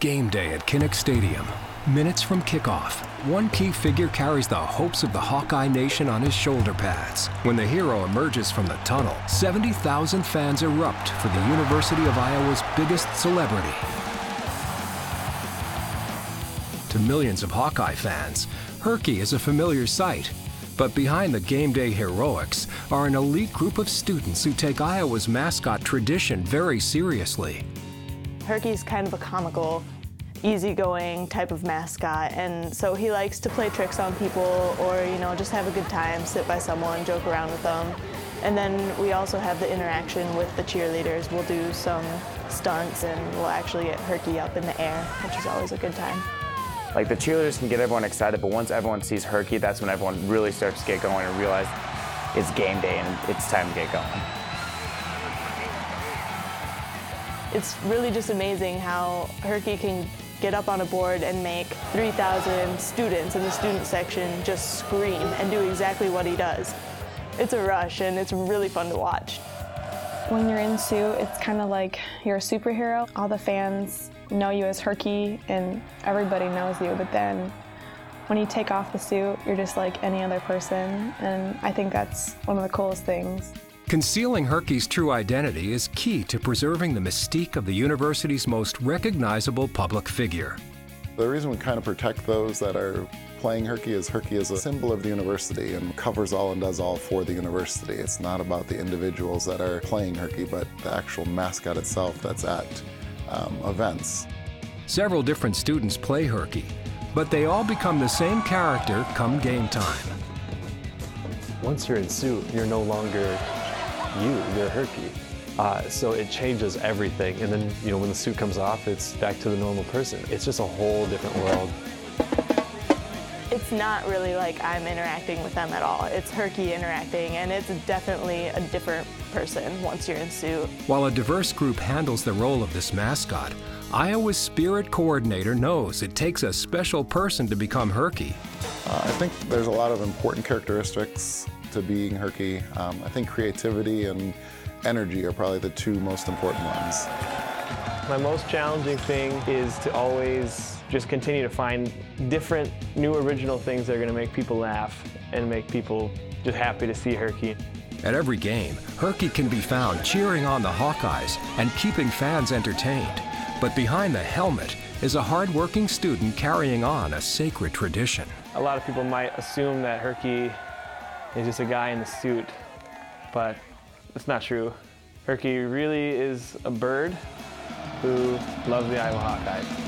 Game day at Kinnick Stadium. Minutes from kickoff, one key figure carries the hopes of the Hawkeye Nation on his shoulder pads. When the hero emerges from the tunnel, 70,000 fans erupt for the University of Iowa's biggest celebrity. To millions of Hawkeye fans, Herky is a familiar sight. But behind the game day heroics are an elite group of students who take Iowa's mascot tradition very seriously. Herky's kind of a comical, easygoing type of mascot, and so he likes to play tricks on people or, you know, just have a good time, sit by someone, joke around with them. And then we also have the interaction with the cheerleaders. We'll do some stunts and we'll actually get Herky up in the air, which is always a good time. Like the cheerleaders can get everyone excited, but once everyone sees Herky, that's when everyone really starts to get going and realize it's game day and it's time to get going. It's really just amazing how Herky can get up on a board and make 3,000 students in the student section just scream and do exactly what he does. It's a rush and it's really fun to watch. When you're in suit, it's kind of like you're a superhero. All the fans know you as Herky and everybody knows you, but then when you take off the suit, you're just like any other person, and I think that's one of the coolest things. Concealing Herky's true identity is key to preserving the mystique of the university's most recognizable public figure. The reason we kind of protect those that are playing Herky is Herky is a symbol of the university and covers all and does all for the university. It's not about the individuals that are playing Herky, but the actual mascot itself that's at um, events. Several different students play Herky, but they all become the same character come game time. Once you're in suit, you're no longer you, you're Herky. Uh, so it changes everything. And then, you know, when the suit comes off, it's back to the normal person. It's just a whole different world. It's not really like I'm interacting with them at all. It's Herky interacting, and it's definitely a different person once you're in suit. While a diverse group handles the role of this mascot, Iowa's spirit coordinator knows it takes a special person to become Herky. Uh, I think there's a lot of important characteristics to being Herky. Um, I think creativity and energy are probably the two most important ones. My most challenging thing is to always just continue to find different, new, original things that are going to make people laugh and make people just happy to see Herky. At every game, Herky can be found cheering on the Hawkeyes and keeping fans entertained. But behind the helmet is a hardworking student carrying on a sacred tradition. A lot of people might assume that Herky is just a guy in a suit, but it's not true. Herky really is a bird who loves the Iowa Hawkeyes.